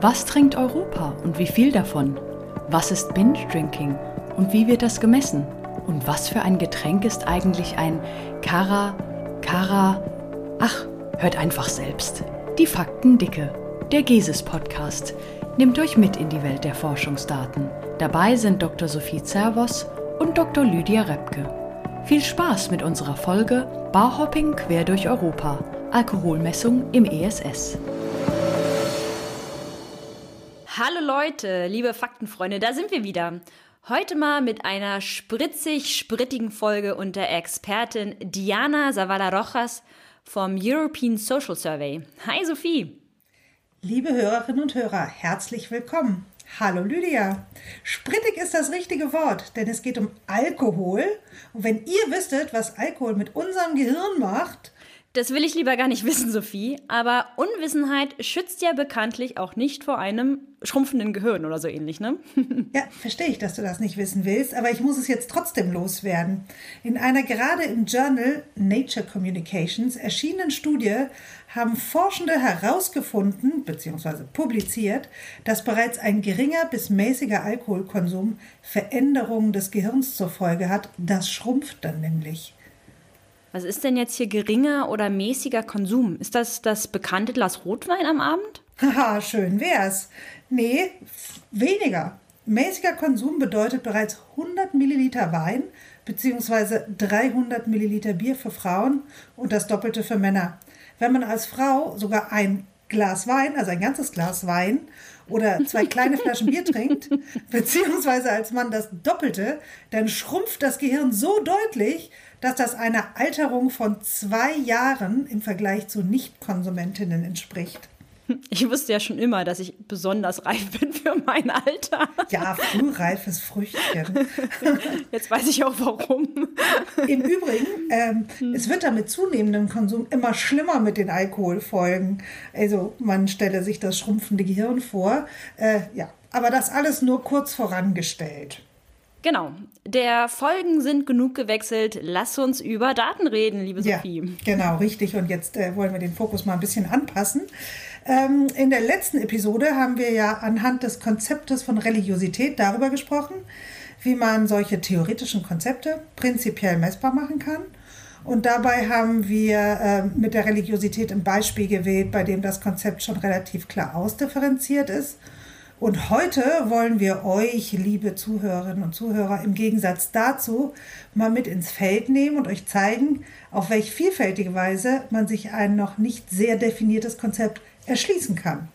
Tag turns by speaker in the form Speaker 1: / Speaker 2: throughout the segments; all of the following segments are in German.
Speaker 1: Was trinkt Europa und wie viel davon? Was ist Binge Drinking und wie wird das gemessen? Und was für ein Getränk ist eigentlich ein Kara, Kara? Ach, hört einfach selbst. Die Faktendicke, der GESIS Podcast, nimmt euch mit in die Welt der Forschungsdaten. Dabei sind Dr. Sophie Zervos und Dr. Lydia Repke. Viel Spaß mit unserer Folge Barhopping quer durch Europa. Alkoholmessung im ESS.
Speaker 2: Hallo Leute, liebe Faktenfreunde, da sind wir wieder. Heute mal mit einer spritzig-sprittigen Folge unter Expertin Diana Zavala Rojas vom European Social Survey. Hi Sophie.
Speaker 3: Liebe Hörerinnen und Hörer, herzlich willkommen. Hallo Lydia. Sprittig ist das richtige Wort, denn es geht um Alkohol. Und wenn ihr wüsstet, was Alkohol mit unserem Gehirn macht,
Speaker 2: das will ich lieber gar nicht wissen, Sophie. Aber Unwissenheit schützt ja bekanntlich auch nicht vor einem schrumpfenden Gehirn oder so ähnlich, ne?
Speaker 3: ja, verstehe ich, dass du das nicht wissen willst, aber ich muss es jetzt trotzdem loswerden. In einer gerade im Journal Nature Communications erschienenen Studie haben Forschende herausgefunden bzw. publiziert, dass bereits ein geringer bis mäßiger Alkoholkonsum Veränderungen des Gehirns zur Folge hat. Das schrumpft dann nämlich.
Speaker 2: Was ist denn jetzt hier geringer oder mäßiger Konsum? Ist das das bekannte Glas Rotwein am Abend?
Speaker 3: Haha, schön wär's. Nee, weniger. Mäßiger Konsum bedeutet bereits 100 Milliliter Wein bzw. 300 Milliliter Bier für Frauen und das Doppelte für Männer. Wenn man als Frau sogar ein Glas Wein, also ein ganzes Glas Wein oder zwei kleine Flaschen Bier trinkt, beziehungsweise als Mann das Doppelte, dann schrumpft das Gehirn so deutlich, dass das einer Alterung von zwei Jahren im Vergleich zu Nichtkonsumentinnen entspricht.
Speaker 2: Ich wusste ja schon immer, dass ich besonders reif bin für mein Alter.
Speaker 3: Ja, frühreifes Früchtchen.
Speaker 2: Jetzt weiß ich auch warum.
Speaker 3: Im Übrigen, ähm, hm. es wird da mit zunehmendem Konsum immer schlimmer mit den Alkoholfolgen. Also man stelle sich das schrumpfende Gehirn vor. Äh, ja, aber das alles nur kurz vorangestellt.
Speaker 2: Genau. Der Folgen sind genug gewechselt. Lass uns über Daten reden, liebe Sophie.
Speaker 3: Ja, genau, richtig. Und jetzt äh, wollen wir den Fokus mal ein bisschen anpassen. Ähm, in der letzten Episode haben wir ja anhand des Konzeptes von Religiosität darüber gesprochen, wie man solche theoretischen Konzepte prinzipiell messbar machen kann. Und dabei haben wir äh, mit der Religiosität ein Beispiel gewählt, bei dem das Konzept schon relativ klar ausdifferenziert ist. Und heute wollen wir euch, liebe Zuhörerinnen und Zuhörer, im Gegensatz dazu mal mit ins Feld nehmen und euch zeigen, auf welche vielfältige Weise man sich ein noch nicht sehr definiertes Konzept erschließen kann.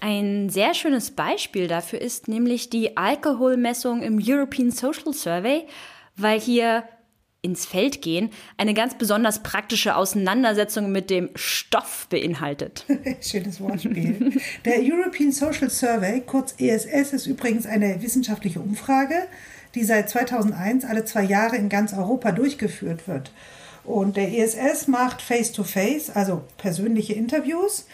Speaker 2: Ein sehr schönes Beispiel dafür ist nämlich die Alkoholmessung im European Social Survey, weil hier ins Feld gehen eine ganz besonders praktische Auseinandersetzung mit dem Stoff beinhaltet.
Speaker 3: Schönes Wortspiel. Der European Social Survey, kurz ESS, ist übrigens eine wissenschaftliche Umfrage, die seit 2001 alle zwei Jahre in ganz Europa durchgeführt wird. Und der ESS macht Face-to-Face, -face, also persönliche Interviews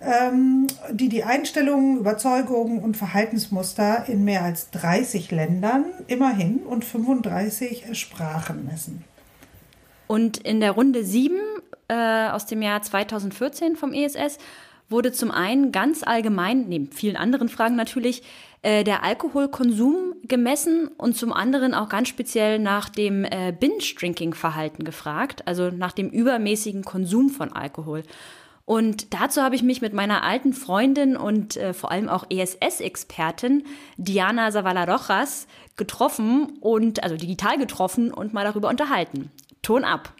Speaker 3: ähm, die die Einstellungen, Überzeugungen und Verhaltensmuster in mehr als 30 Ländern immerhin und 35 Sprachen messen.
Speaker 2: Und in der Runde 7 äh, aus dem Jahr 2014 vom ESS wurde zum einen ganz allgemein, neben vielen anderen Fragen natürlich, äh, der Alkoholkonsum gemessen und zum anderen auch ganz speziell nach dem äh, Binge-Drinking-Verhalten gefragt, also nach dem übermäßigen Konsum von Alkohol. Und dazu habe ich mich mit meiner alten Freundin und äh, vor allem auch ESS-Expertin Diana Zavala Rojas getroffen und also digital getroffen und mal darüber unterhalten. Ton ab.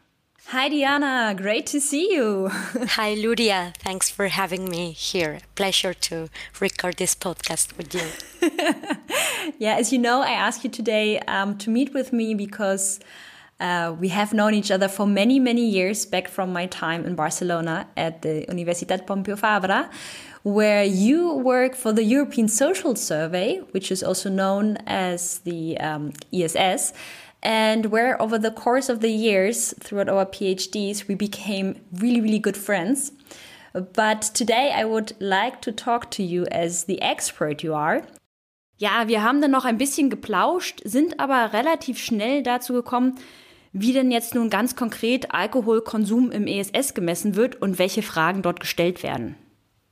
Speaker 2: Hi Diana, great to see you.
Speaker 4: Hi Ludia, thanks for having me here. Pleasure to record this podcast with you.
Speaker 2: yeah, as you know, I asked you today um, to meet with me because Uh, we have known each other for many, many years back from my time in Barcelona at the Universitat Pompeu Fabra, where you work for the European Social Survey, which is also known as the um, ESS, and where over the course of the years, throughout our PhDs, we became really, really good friends. But today I would like to talk to you as the expert you are. Ja, wir haben dann noch ein bisschen geplauscht, sind aber relativ schnell dazu gekommen, wie denn jetzt nun ganz konkret Alkoholkonsum im ESS gemessen wird und welche Fragen dort gestellt werden.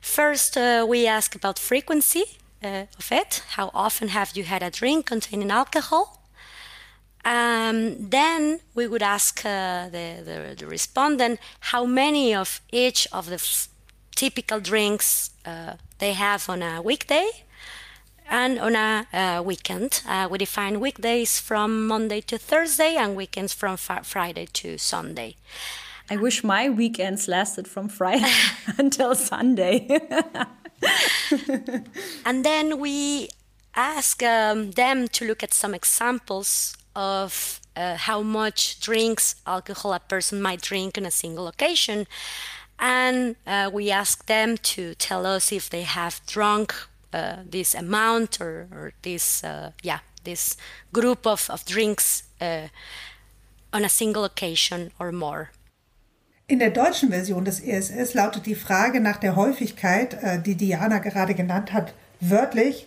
Speaker 4: First, uh, we ask about frequency uh, of it. How often have you had a drink containing alcohol? Um, then we would ask uh, the, the, the, respondent how many of each of the f- typical drinks uh, they have on a weekday and on a uh, weekend. Uh, we define weekdays from Monday to Thursday and weekends from f- Friday to Sunday.
Speaker 2: I wish my weekends lasted from Friday until Sunday.
Speaker 4: and then we ask um, them to look at some examples of uh, how much drinks alcohol a person might drink in a single occasion. And uh, we ask them to tell us if they have drunk uh, this amount or, or this, uh, yeah, this group of, of drinks uh, on a single occasion or more.
Speaker 3: In der deutschen Version des ESS lautet die Frage nach der Häufigkeit, äh, die Diana gerade genannt hat, wörtlich,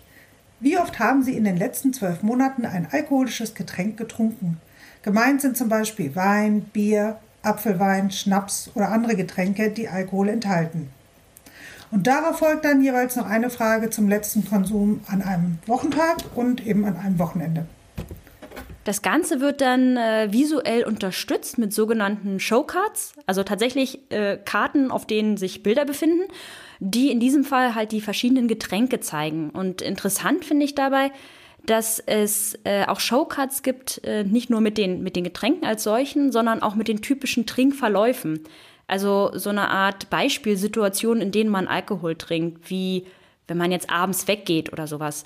Speaker 3: wie oft haben Sie in den letzten zwölf Monaten ein alkoholisches Getränk getrunken? Gemeint sind zum Beispiel Wein, Bier, Apfelwein, Schnaps oder andere Getränke, die Alkohol enthalten. Und darauf folgt dann jeweils noch eine Frage zum letzten Konsum an einem Wochentag und eben an einem Wochenende.
Speaker 2: Das Ganze wird dann äh, visuell unterstützt mit sogenannten Showcards, also tatsächlich äh, Karten, auf denen sich Bilder befinden, die in diesem Fall halt die verschiedenen Getränke zeigen. Und interessant finde ich dabei, dass es äh, auch Showcards gibt, äh, nicht nur mit den, mit den Getränken als solchen, sondern auch mit den typischen Trinkverläufen. Also so eine Art Beispielsituation, in denen man Alkohol trinkt, wie wenn man jetzt abends weggeht oder sowas.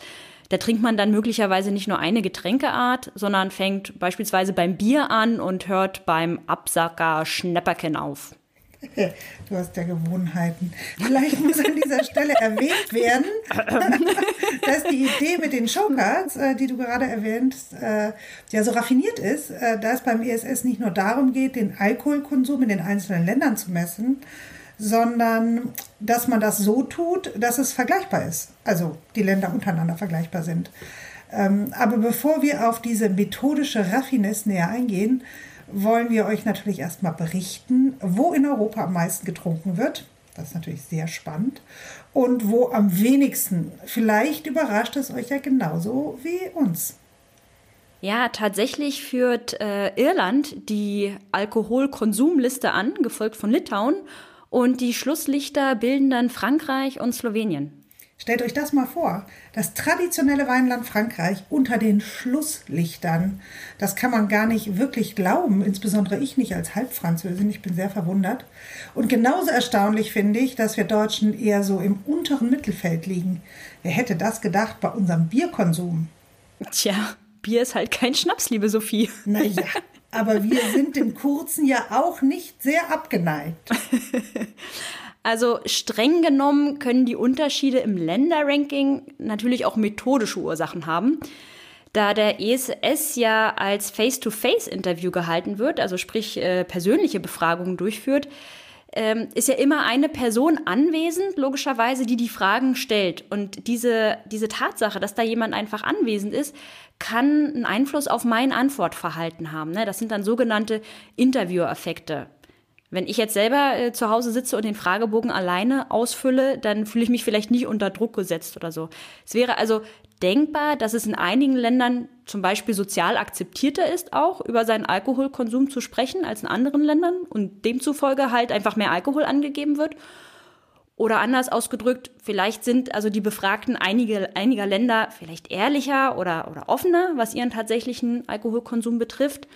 Speaker 2: Da trinkt man dann möglicherweise nicht nur eine Getränkeart, sondern fängt beispielsweise beim Bier an und hört beim Absacker Schnäpperken auf.
Speaker 3: Du hast ja Gewohnheiten. Vielleicht muss an dieser Stelle erwähnt werden, dass die Idee mit den Showcards, äh, die du gerade erwähnst, äh, ja so raffiniert ist, äh, dass beim ESS nicht nur darum geht, den Alkoholkonsum in den einzelnen Ländern zu messen, sondern dass man das so tut, dass es vergleichbar ist. Also die Länder untereinander vergleichbar sind. Ähm, aber bevor wir auf diese methodische Raffinesse näher eingehen, wollen wir euch natürlich erstmal berichten, wo in Europa am meisten getrunken wird. Das ist natürlich sehr spannend. Und wo am wenigsten. Vielleicht überrascht es euch ja genauso wie uns.
Speaker 2: Ja, tatsächlich führt äh, Irland die Alkoholkonsumliste an, gefolgt von Litauen. Und die Schlusslichter bilden dann Frankreich und Slowenien.
Speaker 3: Stellt euch das mal vor. Das traditionelle Weinland Frankreich unter den Schlusslichtern. Das kann man gar nicht wirklich glauben, insbesondere ich nicht als Halbfranzösin. Ich bin sehr verwundert. Und genauso erstaunlich finde ich, dass wir Deutschen eher so im unteren Mittelfeld liegen. Wer hätte das gedacht bei unserem Bierkonsum?
Speaker 2: Tja, Bier ist halt kein Schnaps, liebe Sophie.
Speaker 3: Naja, aber wir sind dem Kurzen ja auch nicht sehr abgeneigt.
Speaker 2: Also streng genommen können die Unterschiede im Länderranking natürlich auch methodische Ursachen haben. Da der ESS ja als Face-to-Face-Interview gehalten wird, also sprich äh, persönliche Befragungen durchführt, ähm, ist ja immer eine Person anwesend, logischerweise, die die Fragen stellt. Und diese, diese Tatsache, dass da jemand einfach anwesend ist, kann einen Einfluss auf mein Antwortverhalten haben. Ne? Das sind dann sogenannte Interview-Effekte. Wenn ich jetzt selber äh, zu Hause sitze und den Fragebogen alleine ausfülle, dann fühle ich mich vielleicht nicht unter Druck gesetzt oder so. Es wäre also denkbar, dass es in einigen Ländern zum Beispiel sozial akzeptierter ist, auch über seinen Alkoholkonsum zu sprechen als in anderen Ländern und demzufolge halt einfach mehr Alkohol angegeben wird. Oder anders ausgedrückt, vielleicht sind also die Befragten einige, einiger Länder vielleicht ehrlicher oder, oder offener, was ihren tatsächlichen Alkoholkonsum betrifft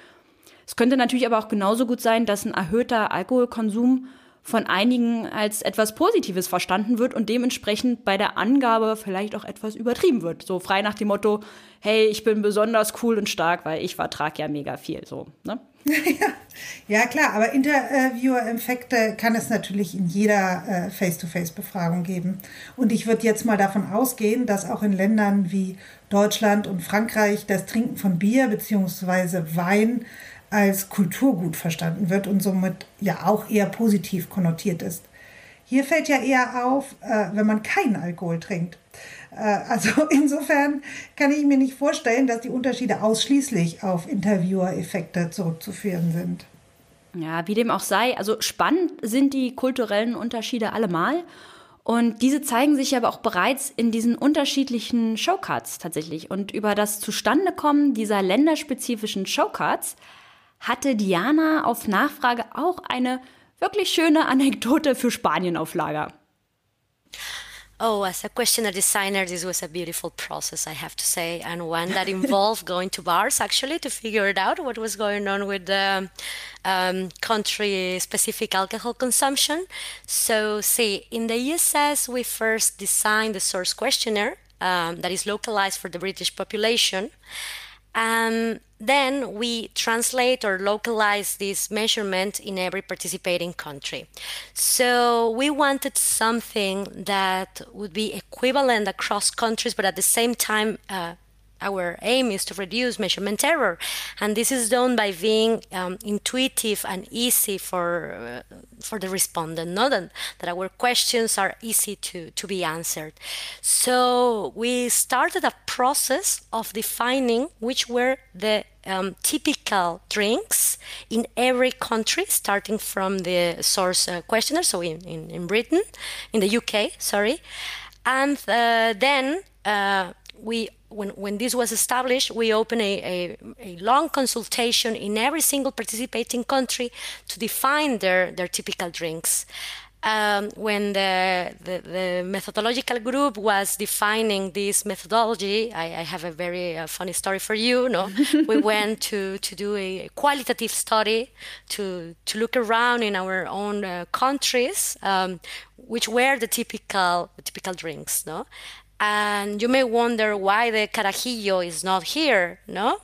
Speaker 2: es könnte natürlich aber auch genauso gut sein, dass ein erhöhter Alkoholkonsum von einigen als etwas Positives verstanden wird und dementsprechend bei der Angabe vielleicht auch etwas übertrieben wird. So frei nach dem Motto, hey, ich bin besonders cool und stark, weil ich vertrage ja mega viel. So, ne?
Speaker 3: ja, klar, aber Interviewer-Effekte kann es natürlich in jeder äh, Face-to-Face-Befragung geben. Und ich würde jetzt mal davon ausgehen, dass auch in Ländern wie Deutschland und Frankreich das Trinken von Bier bzw. Wein als Kulturgut verstanden wird und somit ja auch eher positiv konnotiert ist. Hier fällt ja eher auf, äh, wenn man keinen Alkohol trinkt. Äh, also insofern kann ich mir nicht vorstellen, dass die Unterschiede ausschließlich auf Interviewer-Effekte zurückzuführen sind.
Speaker 2: Ja, wie dem auch sei, also spannend sind die kulturellen Unterschiede allemal. Und diese zeigen sich aber auch bereits in diesen unterschiedlichen Showcards tatsächlich. Und über das Zustandekommen dieser länderspezifischen Showcards hatte Diana auf Nachfrage auch eine wirklich schöne Anekdote für Spanien auf Lager.
Speaker 4: Oh, as a questionnaire designer, this was a beautiful process, I have to say, and one that involved going to bars actually to figure it out what was going on with the um, country specific alcohol consumption. So, see, in the ESS, we first designed the source questionnaire um, that is localized for the British population. And then we translate or localize this measurement in every participating country. So we wanted something that would be equivalent across countries, but at the same time uh, our aim is to reduce measurement error. And this is done by being um, intuitive and easy for, uh, for the respondent, not that, that our questions are easy to, to be answered. So we started a process of defining which were the um, typical drinks in every country, starting from the source uh, questionnaire, so in, in, in Britain, in the UK, sorry. And uh, then uh, we when, when this was established, we opened a, a, a, long consultation in every single participating country to define their, their typical drinks. Um, when the, the, the, methodological group was defining this methodology, I, I have a very uh, funny story for you. No, we went to, to do a qualitative study to, to look around in our own uh, countries, um, which were the typical typical drinks. No, and you may wonder why the carajillo is not here, no?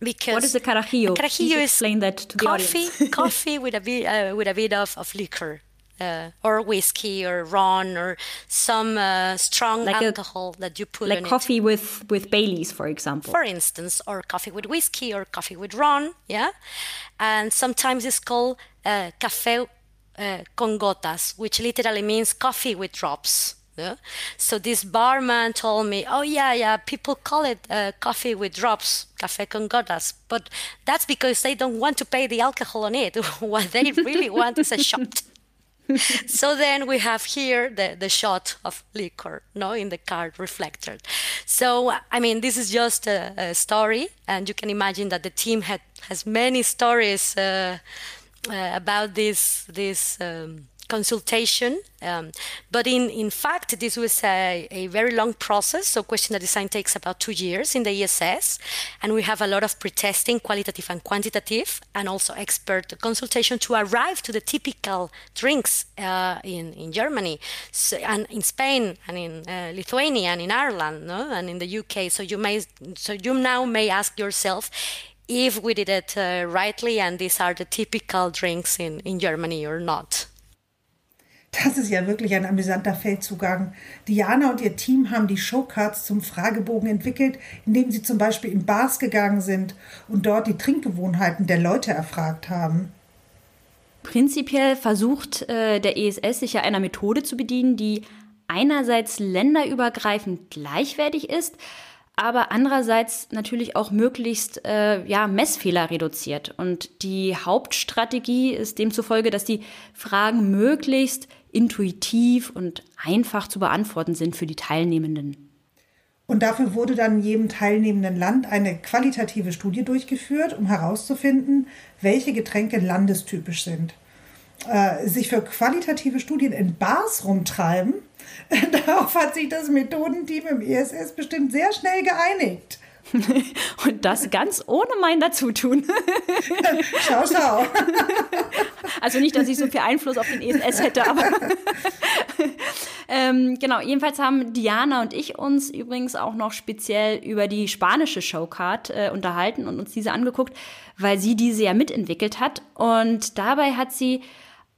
Speaker 2: Because what is the carajillo?
Speaker 4: Carajillo is
Speaker 2: explain that to the
Speaker 4: coffee,
Speaker 2: audience.
Speaker 4: coffee with a bit uh, with a bit of, of liquor. Uh, or whiskey or ron or some uh, strong like alcohol a, that you put
Speaker 2: like coffee
Speaker 4: it.
Speaker 2: with with Baileys, for example.
Speaker 4: For instance, or coffee with whiskey or coffee with ron, yeah. And sometimes it's called uh, café uh, con gotas, which literally means coffee with drops. So this barman told me, "Oh yeah, yeah, people call it uh, coffee with drops, café con gotas, but that's because they don't want to pay the alcohol on it. what they really want is a shot." so then we have here the, the shot of liquor no in the card reflected so i mean this is just a, a story and you can imagine that the team had has many stories uh, uh, about this this um, consultation. Um, but in, in fact, this was a, a very long process. So questionnaire design takes about two years in the ESS. And we have a lot of pre-testing, qualitative and quantitative, and also expert consultation to arrive to the typical drinks uh, in, in Germany so, and in Spain and in uh, Lithuania and in Ireland no? and in the UK. So you may, so you now may ask yourself, if we did it uh, rightly and these are the typical drinks in, in Germany or not.
Speaker 3: Das ist ja wirklich ein amüsanter Feldzugang. Diana und ihr Team haben die Showcards zum Fragebogen entwickelt, indem sie zum Beispiel in Bars gegangen sind und dort die Trinkgewohnheiten der Leute erfragt haben.
Speaker 2: Prinzipiell versucht äh, der ESS sich ja einer Methode zu bedienen, die einerseits länderübergreifend gleichwertig ist, aber andererseits natürlich auch möglichst äh, ja, Messfehler reduziert. Und die Hauptstrategie ist demzufolge, dass die Fragen möglichst intuitiv und einfach zu beantworten sind für die Teilnehmenden.
Speaker 3: Und dafür wurde dann in jedem teilnehmenden Land eine qualitative Studie durchgeführt, um herauszufinden, welche Getränke landestypisch sind. Äh, sich für qualitative Studien in Bars rumtreiben, darauf hat sich das Methodenteam im ESS bestimmt sehr schnell geeinigt.
Speaker 2: Und das ganz ohne mein Dazutun.
Speaker 3: schau, schau.
Speaker 2: Also nicht, dass ich so viel Einfluss auf den ESS hätte, aber ähm, genau. Jedenfalls haben Diana und ich uns übrigens auch noch speziell über die spanische Showcard äh, unterhalten und uns diese angeguckt, weil sie diese ja mitentwickelt hat. Und dabei hat sie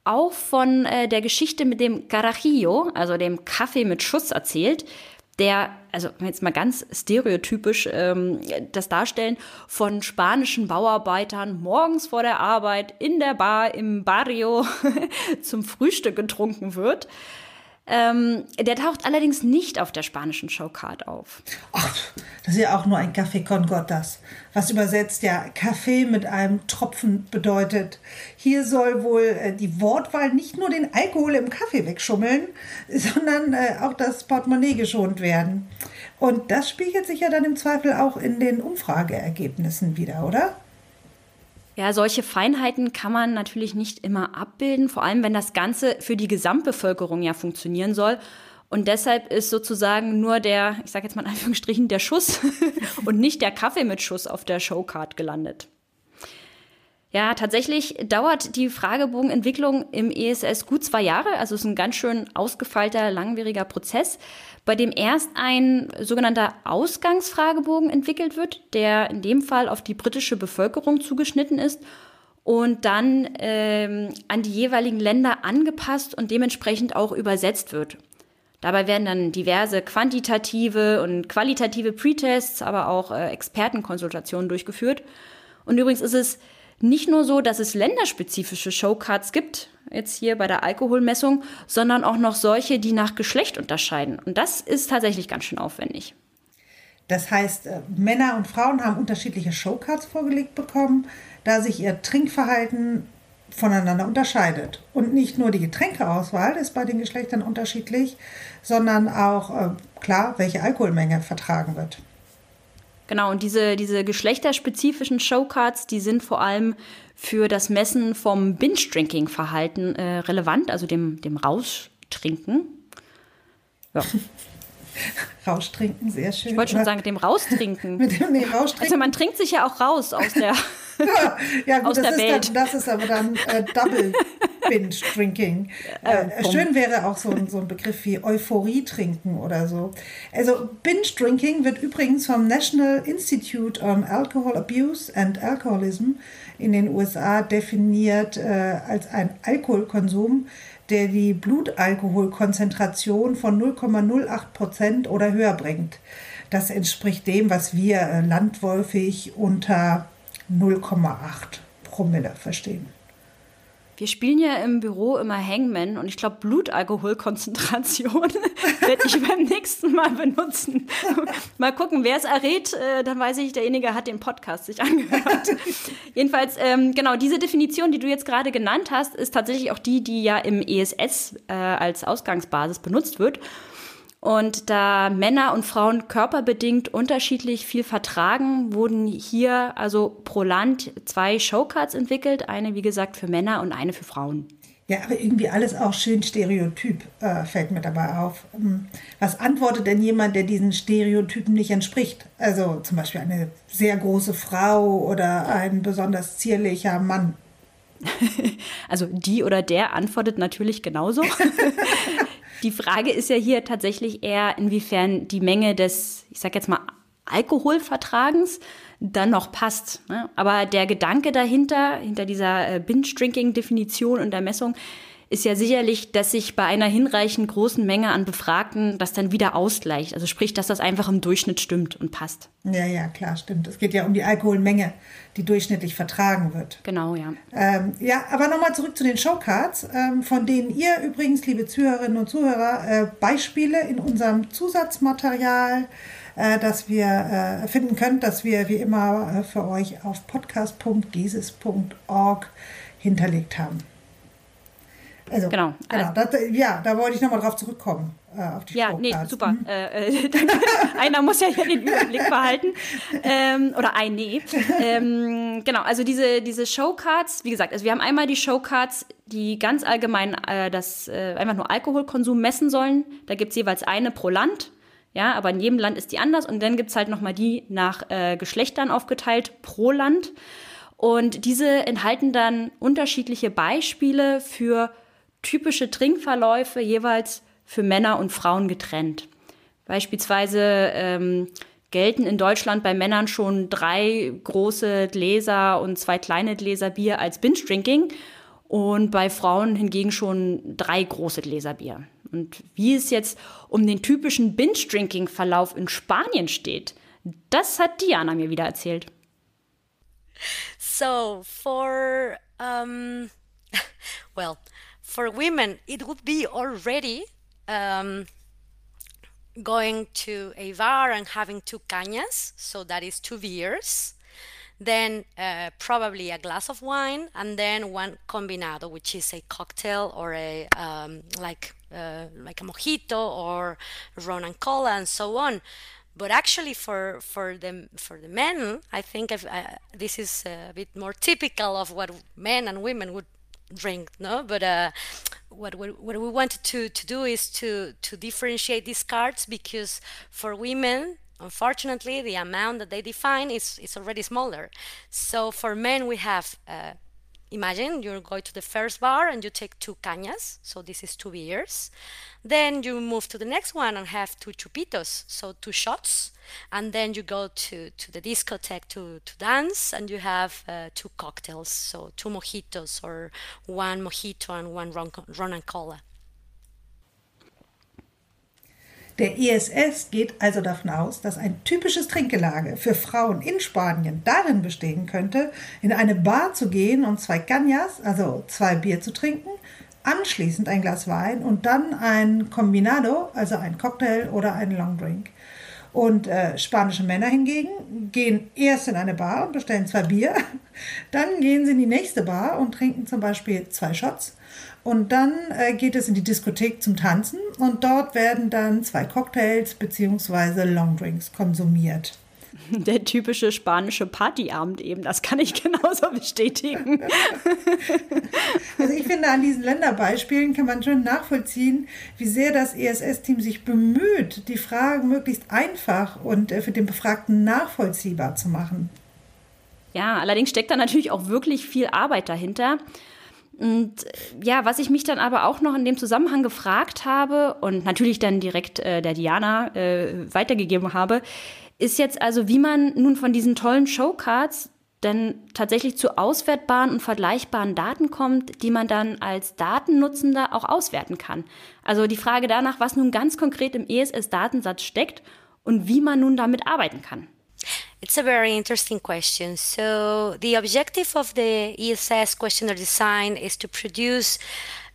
Speaker 2: auch von äh, der Geschichte mit dem Carajillo, also dem Kaffee mit Schuss erzählt der, also jetzt mal ganz stereotypisch ähm, das Darstellen von spanischen Bauarbeitern morgens vor der Arbeit in der Bar im Barrio zum Frühstück getrunken wird. Ähm, der taucht allerdings nicht auf der spanischen Showcard auf.
Speaker 3: Ach, das ist ja auch nur ein Café con Gotas, was übersetzt ja Kaffee mit einem Tropfen bedeutet. Hier soll wohl äh, die Wortwahl nicht nur den Alkohol im Kaffee wegschummeln, sondern äh, auch das Portemonnaie geschont werden. Und das spiegelt sich ja dann im Zweifel auch in den Umfrageergebnissen wieder, oder?
Speaker 2: Ja, solche Feinheiten kann man natürlich nicht immer abbilden, vor allem wenn das Ganze für die Gesamtbevölkerung ja funktionieren soll. Und deshalb ist sozusagen nur der, ich sage jetzt mal in Anführungsstrichen, der Schuss und nicht der Kaffee mit Schuss auf der Showcard gelandet. Ja, tatsächlich dauert die Fragebogenentwicklung im ESS gut zwei Jahre. Also es ist ein ganz schön ausgefeilter, langwieriger Prozess bei dem erst ein sogenannter Ausgangsfragebogen entwickelt wird, der in dem Fall auf die britische Bevölkerung zugeschnitten ist und dann ähm, an die jeweiligen Länder angepasst und dementsprechend auch übersetzt wird. Dabei werden dann diverse quantitative und qualitative Pretests, aber auch äh, Expertenkonsultationen durchgeführt. Und übrigens ist es nicht nur so, dass es länderspezifische Showcards gibt, jetzt hier bei der Alkoholmessung, sondern auch noch solche, die nach Geschlecht unterscheiden. Und das ist tatsächlich ganz schön aufwendig.
Speaker 3: Das heißt, äh, Männer und Frauen haben unterschiedliche Showcards vorgelegt bekommen, da sich ihr Trinkverhalten voneinander unterscheidet. Und nicht nur die Getränkeauswahl ist bei den Geschlechtern unterschiedlich, sondern auch äh, klar, welche Alkoholmenge vertragen wird.
Speaker 2: Genau, und diese, diese geschlechterspezifischen Showcards, die sind vor allem für das Messen vom Binge-Drinking-Verhalten äh, relevant, also dem, dem Raustrinken.
Speaker 3: Ja. Raustrinken, sehr schön.
Speaker 2: Ich wollte schon sagen, dem Raustrinken.
Speaker 3: Mit dem nee, Raustrinken.
Speaker 2: Also man trinkt sich ja auch raus aus der,
Speaker 3: ja, gut, aus der Welt. Dann, das ist aber dann äh, Double Binge Drinking. Äh, schön wäre auch so ein, so ein Begriff wie Euphorie trinken oder so. Also Binge Drinking wird übrigens vom National Institute on Alcohol Abuse and Alcoholism in den USA definiert äh, als ein Alkoholkonsum, der die Blutalkoholkonzentration von 0,08 Prozent oder höher bringt. Das entspricht dem, was wir äh, landläufig unter 0,8 Promille verstehen.
Speaker 2: Wir spielen ja im Büro immer Hangman und ich glaube, Blutalkoholkonzentration werde ich beim nächsten Mal benutzen. mal gucken, wer es errät, äh, dann weiß ich, derjenige hat den Podcast sich angehört. Jedenfalls, ähm, genau, diese Definition, die du jetzt gerade genannt hast, ist tatsächlich auch die, die ja im ESS äh, als Ausgangsbasis benutzt wird. Und da Männer und Frauen körperbedingt unterschiedlich viel vertragen, wurden hier also pro Land zwei Showcards entwickelt. Eine, wie gesagt, für Männer und eine für Frauen.
Speaker 3: Ja, aber irgendwie alles auch schön stereotyp, äh, fällt mir dabei auf. Ähm, was antwortet denn jemand, der diesen Stereotypen nicht entspricht? Also zum Beispiel eine sehr große Frau oder ein besonders zierlicher Mann.
Speaker 2: Also die oder der antwortet natürlich genauso. Die Frage ist ja hier tatsächlich eher, inwiefern die Menge des, ich sag jetzt mal, Alkoholvertragens dann noch passt. Ne? Aber der Gedanke dahinter, hinter dieser äh, Binge-Drinking-Definition und der Messung, ist ja sicherlich, dass sich bei einer hinreichend großen Menge an Befragten das dann wieder ausgleicht. Also sprich, dass das einfach im Durchschnitt stimmt und passt.
Speaker 3: Ja, ja, klar, stimmt. Es geht ja um die Alkoholmenge, die durchschnittlich vertragen wird.
Speaker 2: Genau, ja.
Speaker 3: Ähm, ja, aber nochmal zurück zu den Showcards, ähm, von denen ihr übrigens, liebe Zuhörerinnen und Zuhörer, äh, Beispiele in unserem Zusatzmaterial äh, das wir äh, finden könnt, das wir wie immer äh, für euch auf podcast.gesis.org hinterlegt haben. Also, genau. genau das, ja, da wollte ich nochmal drauf zurückkommen.
Speaker 2: Äh, auf die ja, nee, super. Mhm. Äh, äh einer muss ja hier den Überblick behalten. Ähm, oder ein Nee. Ähm, genau, also diese, diese Showcards, wie gesagt, also wir haben einmal die Showcards, die ganz allgemein äh, das äh, einfach nur Alkoholkonsum messen sollen. Da gibt es jeweils eine pro Land. Ja, aber in jedem Land ist die anders. Und dann gibt es halt nochmal die nach äh, Geschlechtern aufgeteilt pro Land. Und diese enthalten dann unterschiedliche Beispiele für typische Trinkverläufe jeweils für Männer und Frauen getrennt. Beispielsweise ähm, gelten in Deutschland bei Männern schon drei große Gläser und zwei kleine Gläser Bier als Binge-Drinking und bei Frauen hingegen schon drei große Gläser Bier. Und wie es jetzt um den typischen Binge-Drinking-Verlauf in Spanien steht, das hat Diana mir wieder erzählt.
Speaker 4: So, for, um, well, for women, it would be already um, going to a bar and having two cañas, so that is two beers, then uh, probably a glass of wine, and then one combinado, which is a cocktail or a um, like uh, like a mojito or ron and cola and so on. But actually, for for the for the men, I think uh, this is a bit more typical of what men and women would drink no? But uh, what, what, what we wanted to, to do is to to differentiate these cards because for women unfortunately the amount that they define is, is already smaller. So for men we have uh, imagine you go to the first bar and you take two cañas, so this is two beers. Then you move to the next one and have two chupitos, so two shots. And then you go to, to the discotheque to, to dance and you have uh, two cocktails, so two mojitos or one mojito and one ron, ron and cola.
Speaker 3: Der ISS geht also davon aus, dass ein typisches Trinkgelage für Frauen in Spanien darin bestehen könnte, in eine Bar zu gehen und zwei Cañas, also zwei Bier zu trinken, anschließend ein Glas Wein und dann ein Combinado, also ein Cocktail oder ein Longdrink. Und äh, spanische Männer hingegen gehen erst in eine Bar und bestellen zwei Bier, dann gehen sie in die nächste Bar und trinken zum Beispiel zwei Shots und dann äh, geht es in die Diskothek zum Tanzen und dort werden dann zwei Cocktails bzw. Longdrinks konsumiert.
Speaker 2: Der typische spanische Partyabend eben, das kann ich genauso bestätigen.
Speaker 3: Also ich finde, an diesen Länderbeispielen kann man schon nachvollziehen, wie sehr das ESS-Team sich bemüht, die Fragen möglichst einfach und äh, für den Befragten nachvollziehbar zu machen.
Speaker 2: Ja, allerdings steckt da natürlich auch wirklich viel Arbeit dahinter. Und ja, was ich mich dann aber auch noch in dem Zusammenhang gefragt habe und natürlich dann direkt äh, der Diana äh, weitergegeben habe, ist jetzt also, wie man nun von diesen tollen Showcards denn tatsächlich zu auswertbaren und vergleichbaren Daten kommt, die man dann als Datennutzender auch auswerten kann. Also die Frage danach, was nun ganz konkret im ESS-Datensatz steckt und wie man nun damit arbeiten kann.
Speaker 4: It's a very interesting question. So, the objective of the ESS questionnaire design is to produce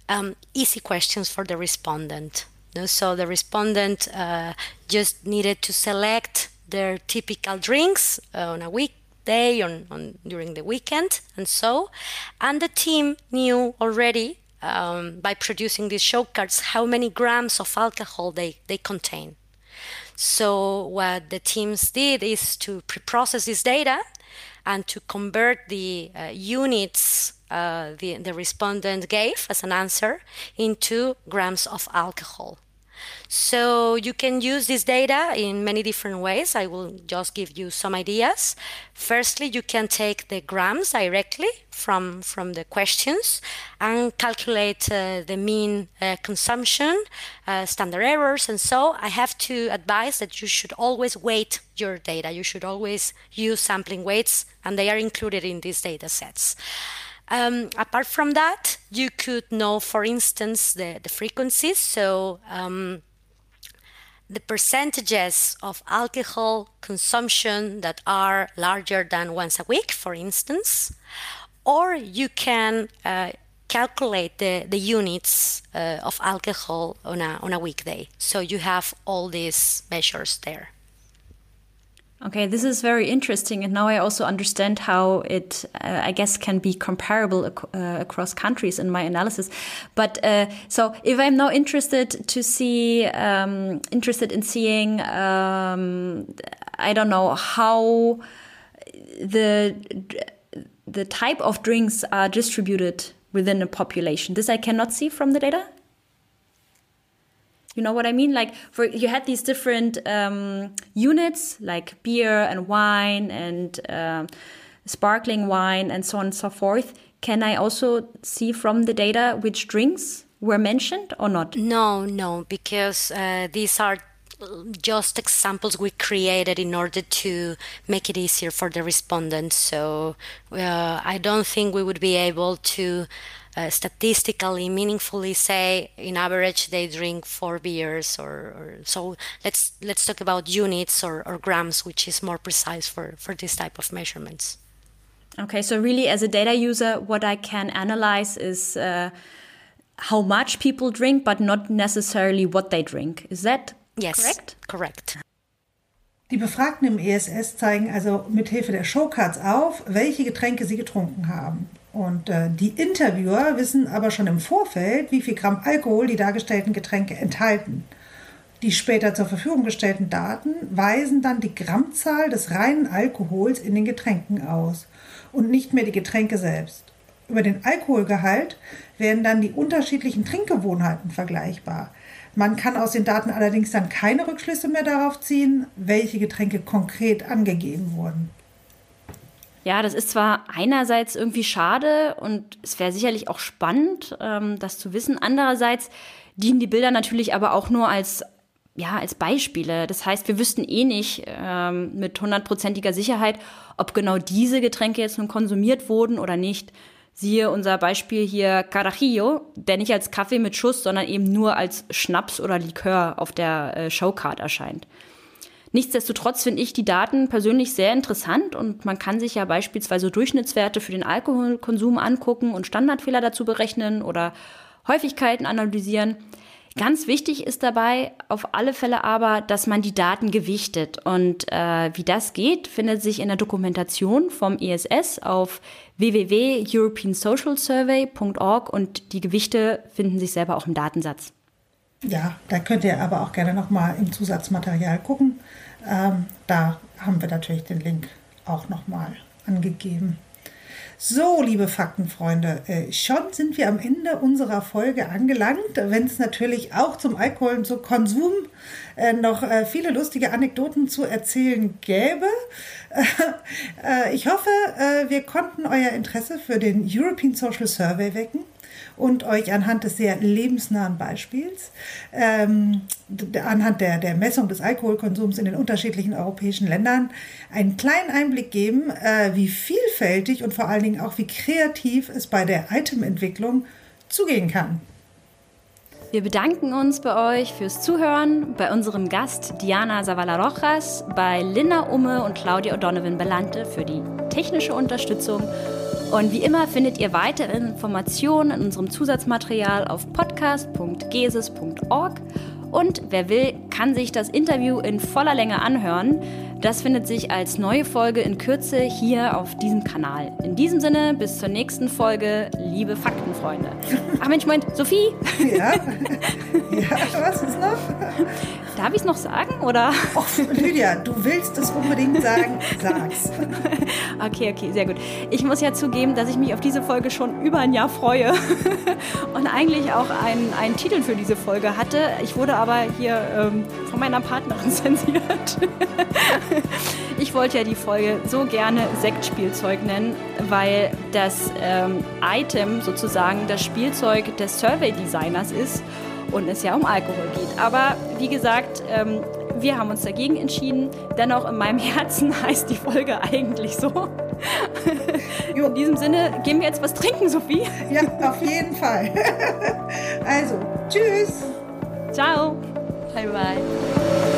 Speaker 4: um, easy questions for the respondent. So, the respondent uh, just needed to select their typical drinks on a weekday, on, on during the weekend, and so. And the team knew already um, by producing these show cards how many grams of alcohol they, they contain. So what the teams did is to pre-process this data and to convert the uh, units uh, the, the respondent gave as an answer into grams of alcohol. So you can use this data in many different ways. I will just give you some ideas. Firstly, you can take the grams directly from, from the questions and calculate uh, the mean uh, consumption, uh, standard errors, and so I have to advise that you should always weight your data. You should always use sampling weights, and they are included in these data sets. Um, apart from that, you could know, for instance, the, the frequencies. So um, the percentages of alcohol consumption that are larger than once a week, for instance, or you can uh, calculate the, the units uh, of alcohol on a, on a weekday. So you have all these measures there.
Speaker 2: Okay, this is very interesting, and now I also understand how it, uh, I guess, can be comparable ac uh, across countries in my analysis. But uh, so, if I'm now interested to see, um, interested in seeing, um, I don't know how the the type of drinks are distributed within a population. This I cannot see from the data. You know what I mean? Like for you had these different um, units like beer and wine and uh, sparkling wine and so on and so forth. Can I also see from the data which drinks were mentioned or not?
Speaker 4: No, no, because uh, these are just examples we created in order to make it easier for the respondents. So uh, I don't think we would be able to uh, statistically meaningfully say in average they drink four beers or, or so let's let's talk about units or, or grams which is more precise for for this type of measurements
Speaker 2: okay so really as a data user what i can analyze is uh, how much people drink, but not necessarily what they drink. Is that
Speaker 4: yes,
Speaker 2: correct?
Speaker 4: Correct.
Speaker 3: Die Befragten im ESS zeigen also mit Hilfe der Showcards auf, welche Getränke sie getrunken haben. Und äh, die Interviewer wissen aber schon im Vorfeld, wie viel Gramm Alkohol die dargestellten Getränke enthalten. Die später zur Verfügung gestellten Daten weisen dann die Grammzahl des reinen Alkohols in den Getränken aus und nicht mehr die Getränke selbst. Über den Alkoholgehalt werden dann die unterschiedlichen Trinkgewohnheiten vergleichbar. Man kann aus den Daten allerdings dann keine Rückschlüsse mehr darauf ziehen, welche Getränke konkret angegeben wurden.
Speaker 2: Ja, das ist zwar einerseits irgendwie schade und es wäre sicherlich auch spannend, ähm, das zu wissen. Andererseits dienen die Bilder natürlich aber auch nur als ja, als Beispiele. Das heißt, wir wüssten eh nicht ähm, mit hundertprozentiger Sicherheit, ob genau diese Getränke jetzt nun konsumiert wurden oder nicht. Siehe unser Beispiel hier Carajillo, der nicht als Kaffee mit Schuss, sondern eben nur als Schnaps oder Likör auf der äh, Showcard erscheint. Nichtsdestotrotz finde ich die Daten persönlich sehr interessant und man kann sich ja beispielsweise Durchschnittswerte für den Alkoholkonsum angucken und Standardfehler dazu berechnen oder Häufigkeiten analysieren. Ganz wichtig ist dabei auf alle Fälle aber, dass man die Daten gewichtet. Und äh, wie das geht, findet sich in der Dokumentation vom ESS auf www.europeansocialsurvey.org und die Gewichte finden sich selber auch im Datensatz.
Speaker 3: Ja, da könnt ihr aber auch gerne nochmal im Zusatzmaterial gucken. Ähm, da haben wir natürlich den Link auch nochmal angegeben. So, liebe Faktenfreunde, äh, schon sind wir am Ende unserer Folge angelangt, wenn es natürlich auch zum Alkohol und zum Konsum noch äh, viele lustige Anekdoten zu erzählen gäbe. ich hoffe, wir konnten euer Interesse für den European Social Survey wecken und euch anhand des sehr lebensnahen Beispiels, ähm, anhand der, der Messung des Alkoholkonsums in den unterschiedlichen europäischen Ländern, einen kleinen Einblick geben, äh, wie vielfältig und vor allen Dingen auch wie kreativ es bei der Itementwicklung zugehen kann.
Speaker 2: Wir bedanken uns bei euch fürs Zuhören, bei unserem Gast Diana Zavala Rojas, bei Linda Umme und Claudia O'Donovan Belante für die technische Unterstützung und wie immer findet ihr weitere Informationen in unserem Zusatzmaterial auf podcast.geses.org. Und wer will, kann sich das Interview in voller Länge anhören. Das findet sich als neue Folge in Kürze hier auf diesem Kanal. In diesem Sinne, bis zur nächsten Folge, liebe Faktenfreunde. Ach Mensch, Moment, Sophie?
Speaker 3: Ja. ja, was ist noch?
Speaker 2: Darf ich es noch sagen, oder?
Speaker 3: Och, Lydia, du willst es unbedingt sagen, sag's.
Speaker 2: Okay, okay, sehr gut. Ich muss ja zugeben, dass ich mich auf diese Folge schon über ein Jahr freue und eigentlich auch einen, einen Titel für diese Folge hatte. Ich wurde aber hier ähm, von meiner Partnerin zensiert. ich wollte ja die Folge so gerne Sektspielzeug nennen, weil das ähm, Item sozusagen das Spielzeug des Survey-Designers ist und es ja um Alkohol geht. Aber wie gesagt, ähm, wir haben uns dagegen entschieden. Dennoch in meinem Herzen heißt die Folge eigentlich so. in diesem Sinne, gehen wir jetzt was trinken, Sophie?
Speaker 3: Ja, auf jeden Fall. also, tschüss.
Speaker 2: Ciao.
Speaker 4: Bye bye.